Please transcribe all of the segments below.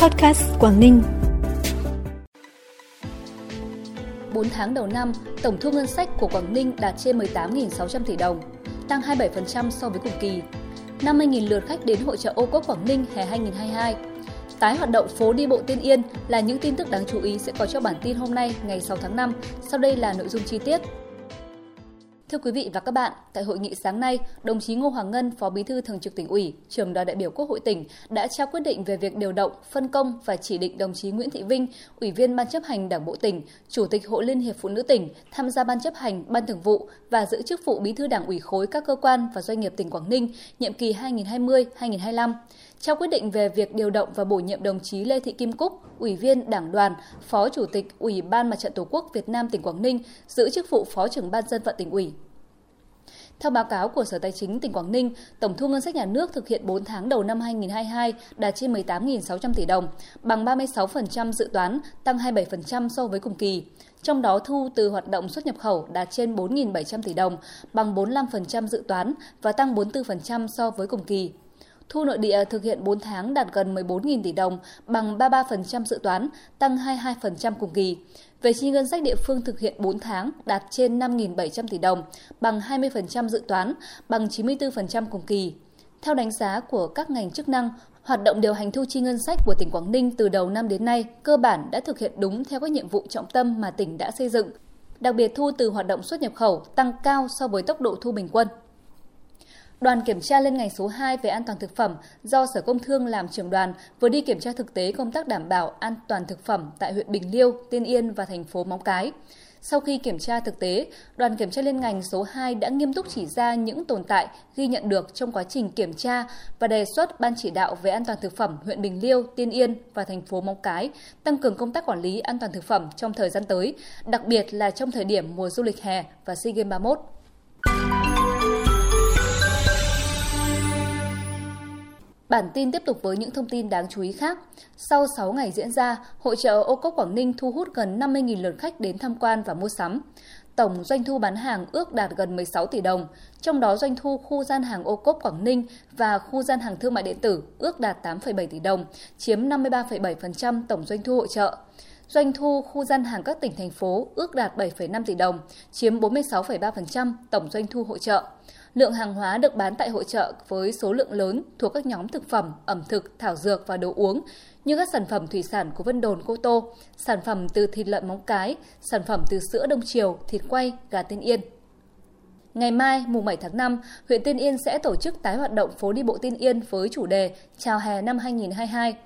Podcast Quảng Ninh. 4 tháng đầu năm, tổng thu ngân sách của Quảng Ninh đạt trên 18.600 tỷ đồng, tăng 27% so với cùng kỳ. 50.000 lượt khách đến hội trợ ô cốp Quảng Ninh hè 2022. Tái hoạt động phố đi bộ Tiên Yên là những tin tức đáng chú ý sẽ có cho bản tin hôm nay ngày 6 tháng 5. Sau đây là nội dung chi tiết. Thưa quý vị và các bạn, tại hội nghị sáng nay, đồng chí Ngô Hoàng Ngân, Phó Bí thư Thường trực tỉnh ủy, trưởng đoàn đại biểu Quốc hội tỉnh đã trao quyết định về việc điều động, phân công và chỉ định đồng chí Nguyễn Thị Vinh, Ủy viên Ban chấp hành Đảng bộ tỉnh, Chủ tịch Hội Liên hiệp Phụ nữ tỉnh tham gia Ban chấp hành, Ban thường vụ và giữ chức vụ Bí thư Đảng ủy khối các cơ quan và doanh nghiệp tỉnh Quảng Ninh nhiệm kỳ 2020-2025 trao quyết định về việc điều động và bổ nhiệm đồng chí Lê Thị Kim Cúc, Ủy viên Đảng đoàn, Phó Chủ tịch Ủy ban Mặt trận Tổ quốc Việt Nam tỉnh Quảng Ninh, giữ chức vụ Phó trưởng Ban dân vận tỉnh ủy. Theo báo cáo của Sở Tài chính tỉnh Quảng Ninh, tổng thu ngân sách nhà nước thực hiện 4 tháng đầu năm 2022 đạt trên 18.600 tỷ đồng, bằng 36% dự toán, tăng 27% so với cùng kỳ. Trong đó thu từ hoạt động xuất nhập khẩu đạt trên 4.700 tỷ đồng, bằng 45% dự toán và tăng 44% so với cùng kỳ. Thu nội địa thực hiện 4 tháng đạt gần 14.000 tỷ đồng, bằng 33% dự toán, tăng 22% cùng kỳ. Về chi ngân sách địa phương thực hiện 4 tháng đạt trên 5.700 tỷ đồng, bằng 20% dự toán, bằng 94% cùng kỳ. Theo đánh giá của các ngành chức năng, hoạt động điều hành thu chi ngân sách của tỉnh Quảng Ninh từ đầu năm đến nay cơ bản đã thực hiện đúng theo các nhiệm vụ trọng tâm mà tỉnh đã xây dựng. Đặc biệt thu từ hoạt động xuất nhập khẩu tăng cao so với tốc độ thu bình quân. Đoàn kiểm tra liên ngành số 2 về an toàn thực phẩm do Sở Công Thương làm trưởng đoàn vừa đi kiểm tra thực tế công tác đảm bảo an toàn thực phẩm tại huyện Bình Liêu, Tiên Yên và thành phố Móng Cái. Sau khi kiểm tra thực tế, đoàn kiểm tra liên ngành số 2 đã nghiêm túc chỉ ra những tồn tại ghi nhận được trong quá trình kiểm tra và đề xuất Ban chỉ đạo về an toàn thực phẩm huyện Bình Liêu, Tiên Yên và thành phố Móng Cái tăng cường công tác quản lý an toàn thực phẩm trong thời gian tới, đặc biệt là trong thời điểm mùa du lịch hè và SEA Games 31. Bản tin tiếp tục với những thông tin đáng chú ý khác. Sau 6 ngày diễn ra, hội trợ ô cốp Quảng Ninh thu hút gần 50.000 lượt khách đến tham quan và mua sắm. Tổng doanh thu bán hàng ước đạt gần 16 tỷ đồng, trong đó doanh thu khu gian hàng ô cốp Quảng Ninh và khu gian hàng thương mại điện tử ước đạt 8,7 tỷ đồng, chiếm 53,7% tổng doanh thu hội trợ. Doanh thu khu gian hàng các tỉnh thành phố ước đạt 7,5 tỷ đồng, chiếm 46,3% tổng doanh thu hội trợ. Lượng hàng hóa được bán tại hội trợ với số lượng lớn thuộc các nhóm thực phẩm, ẩm thực, thảo dược và đồ uống như các sản phẩm thủy sản của Vân Đồn Cô Tô, sản phẩm từ thịt lợn móng cái, sản phẩm từ sữa đông triều, thịt quay, gà Tiên Yên. Ngày mai, mùng 7 tháng 5, huyện Tiên Yên sẽ tổ chức tái hoạt động phố đi bộ Tiên Yên với chủ đề Chào hè năm 2022.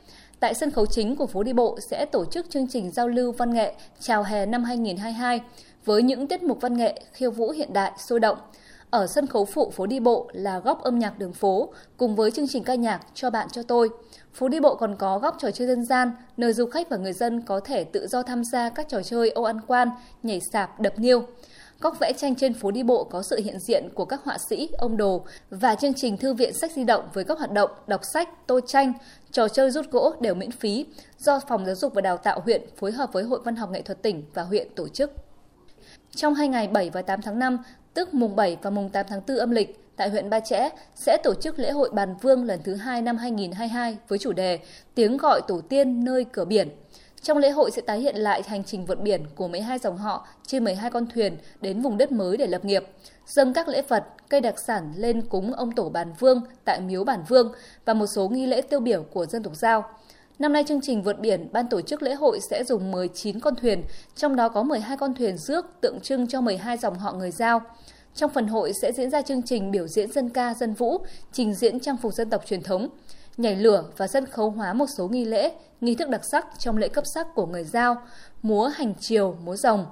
Tại sân khấu chính của phố đi bộ sẽ tổ chức chương trình giao lưu văn nghệ Chào hè năm 2022 với những tiết mục văn nghệ khiêu vũ hiện đại sôi động – ở sân khấu phụ phố đi bộ là góc âm nhạc đường phố cùng với chương trình ca nhạc Cho bạn cho tôi. Phố đi bộ còn có góc trò chơi dân gian, nơi du khách và người dân có thể tự do tham gia các trò chơi ô ăn quan, nhảy sạp, đập niêu. Góc vẽ tranh trên phố đi bộ có sự hiện diện của các họa sĩ, ông đồ và chương trình thư viện sách di động với các hoạt động đọc sách, tô tranh, trò chơi rút gỗ đều miễn phí do Phòng Giáo dục và Đào tạo huyện phối hợp với Hội Văn học Nghệ thuật tỉnh và huyện tổ chức. Trong hai ngày 7 và 8 tháng 5, tức mùng 7 và mùng 8 tháng 4 âm lịch, tại huyện Ba Chẽ sẽ tổ chức lễ hội bàn vương lần thứ hai năm 2022 với chủ đề Tiếng gọi tổ tiên nơi cửa biển. Trong lễ hội sẽ tái hiện lại hành trình vượt biển của 12 dòng họ trên 12 con thuyền đến vùng đất mới để lập nghiệp, dâng các lễ vật, cây đặc sản lên cúng ông tổ bàn vương tại miếu bản vương và một số nghi lễ tiêu biểu của dân tộc Giao. Năm nay chương trình vượt biển, ban tổ chức lễ hội sẽ dùng 19 con thuyền, trong đó có 12 con thuyền rước tượng trưng cho 12 dòng họ người Giao. Trong phần hội sẽ diễn ra chương trình biểu diễn dân ca, dân vũ, trình diễn trang phục dân tộc truyền thống, nhảy lửa và sân khấu hóa một số nghi lễ, nghi thức đặc sắc trong lễ cấp sắc của người Giao, múa hành triều, múa rồng.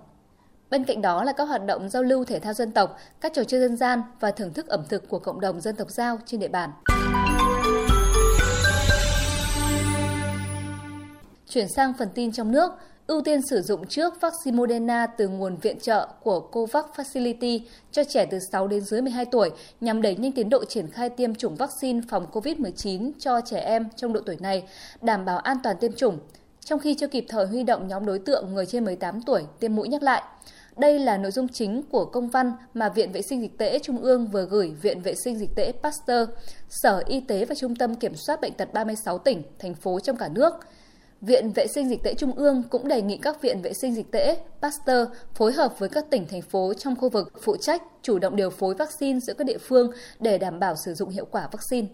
Bên cạnh đó là các hoạt động giao lưu thể thao dân tộc, các trò chơi dân gian và thưởng thức ẩm thực của cộng đồng dân tộc Giao trên địa bàn. Chuyển sang phần tin trong nước, ưu tiên sử dụng trước vaccine Moderna từ nguồn viện trợ của COVAX Facility cho trẻ từ 6 đến dưới 12 tuổi nhằm đẩy nhanh tiến độ triển khai tiêm chủng vaccine phòng COVID-19 cho trẻ em trong độ tuổi này, đảm bảo an toàn tiêm chủng, trong khi chưa kịp thời huy động nhóm đối tượng người trên 18 tuổi tiêm mũi nhắc lại. Đây là nội dung chính của công văn mà Viện Vệ sinh Dịch tễ Trung ương vừa gửi Viện Vệ sinh Dịch tễ Pasteur, Sở Y tế và Trung tâm Kiểm soát Bệnh tật 36 tỉnh, thành phố trong cả nước – Viện Vệ sinh Dịch tễ Trung ương cũng đề nghị các viện vệ sinh dịch tễ, Pasteur phối hợp với các tỉnh, thành phố trong khu vực phụ trách chủ động điều phối vaccine giữa các địa phương để đảm bảo sử dụng hiệu quả vaccine.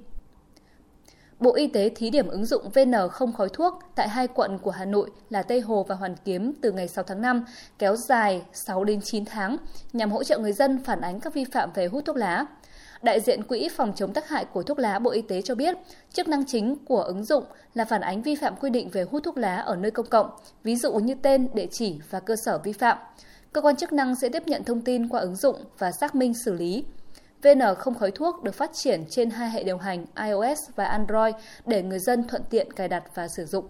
Bộ Y tế thí điểm ứng dụng VN không khói thuốc tại hai quận của Hà Nội là Tây Hồ và Hoàn Kiếm từ ngày 6 tháng 5, kéo dài 6 đến 9 tháng nhằm hỗ trợ người dân phản ánh các vi phạm về hút thuốc lá. Đại diện Quỹ phòng chống tác hại của thuốc lá Bộ Y tế cho biết, chức năng chính của ứng dụng là phản ánh vi phạm quy định về hút thuốc lá ở nơi công cộng, ví dụ như tên, địa chỉ và cơ sở vi phạm. Cơ quan chức năng sẽ tiếp nhận thông tin qua ứng dụng và xác minh xử lý. VN không khói thuốc được phát triển trên hai hệ điều hành iOS và Android để người dân thuận tiện cài đặt và sử dụng.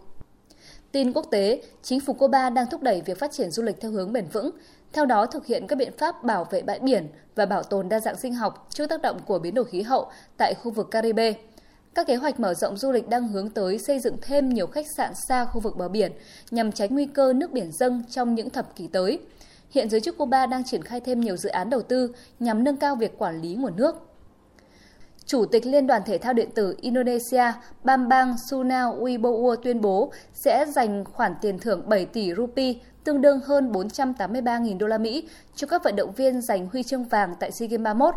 Tin quốc tế, chính phủ Cuba đang thúc đẩy việc phát triển du lịch theo hướng bền vững, theo đó thực hiện các biện pháp bảo vệ bãi biển và bảo tồn đa dạng sinh học trước tác động của biến đổi khí hậu tại khu vực Caribe. Các kế hoạch mở rộng du lịch đang hướng tới xây dựng thêm nhiều khách sạn xa khu vực bờ biển nhằm tránh nguy cơ nước biển dâng trong những thập kỷ tới. Hiện giới chức Cuba đang triển khai thêm nhiều dự án đầu tư nhằm nâng cao việc quản lý nguồn nước. Chủ tịch Liên đoàn Thể thao Điện tử Indonesia Bambang Sunao Wibowo tuyên bố sẽ dành khoản tiền thưởng 7 tỷ rupee, tương đương hơn 483.000 đô la Mỹ cho các vận động viên giành huy chương vàng tại SEA Games 31.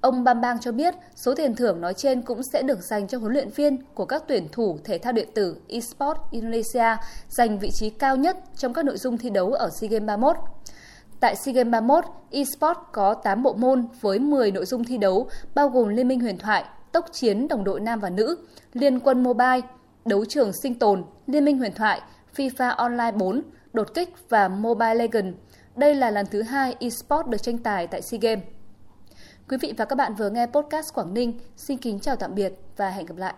Ông Bambang cho biết số tiền thưởng nói trên cũng sẽ được dành cho huấn luyện viên của các tuyển thủ thể thao điện tử eSports Indonesia giành vị trí cao nhất trong các nội dung thi đấu ở SEA Games 31. Tại SEA Games 31, eSports có 8 bộ môn với 10 nội dung thi đấu, bao gồm Liên minh huyền thoại, tốc chiến đồng đội nam và nữ, Liên quân mobile, đấu trường sinh tồn, Liên minh huyền thoại, FIFA Online 4, đột kích và Mobile Legends. Đây là lần thứ hai eSports được tranh tài tại SEA Games. Quý vị và các bạn vừa nghe podcast Quảng Ninh. Xin kính chào tạm biệt và hẹn gặp lại.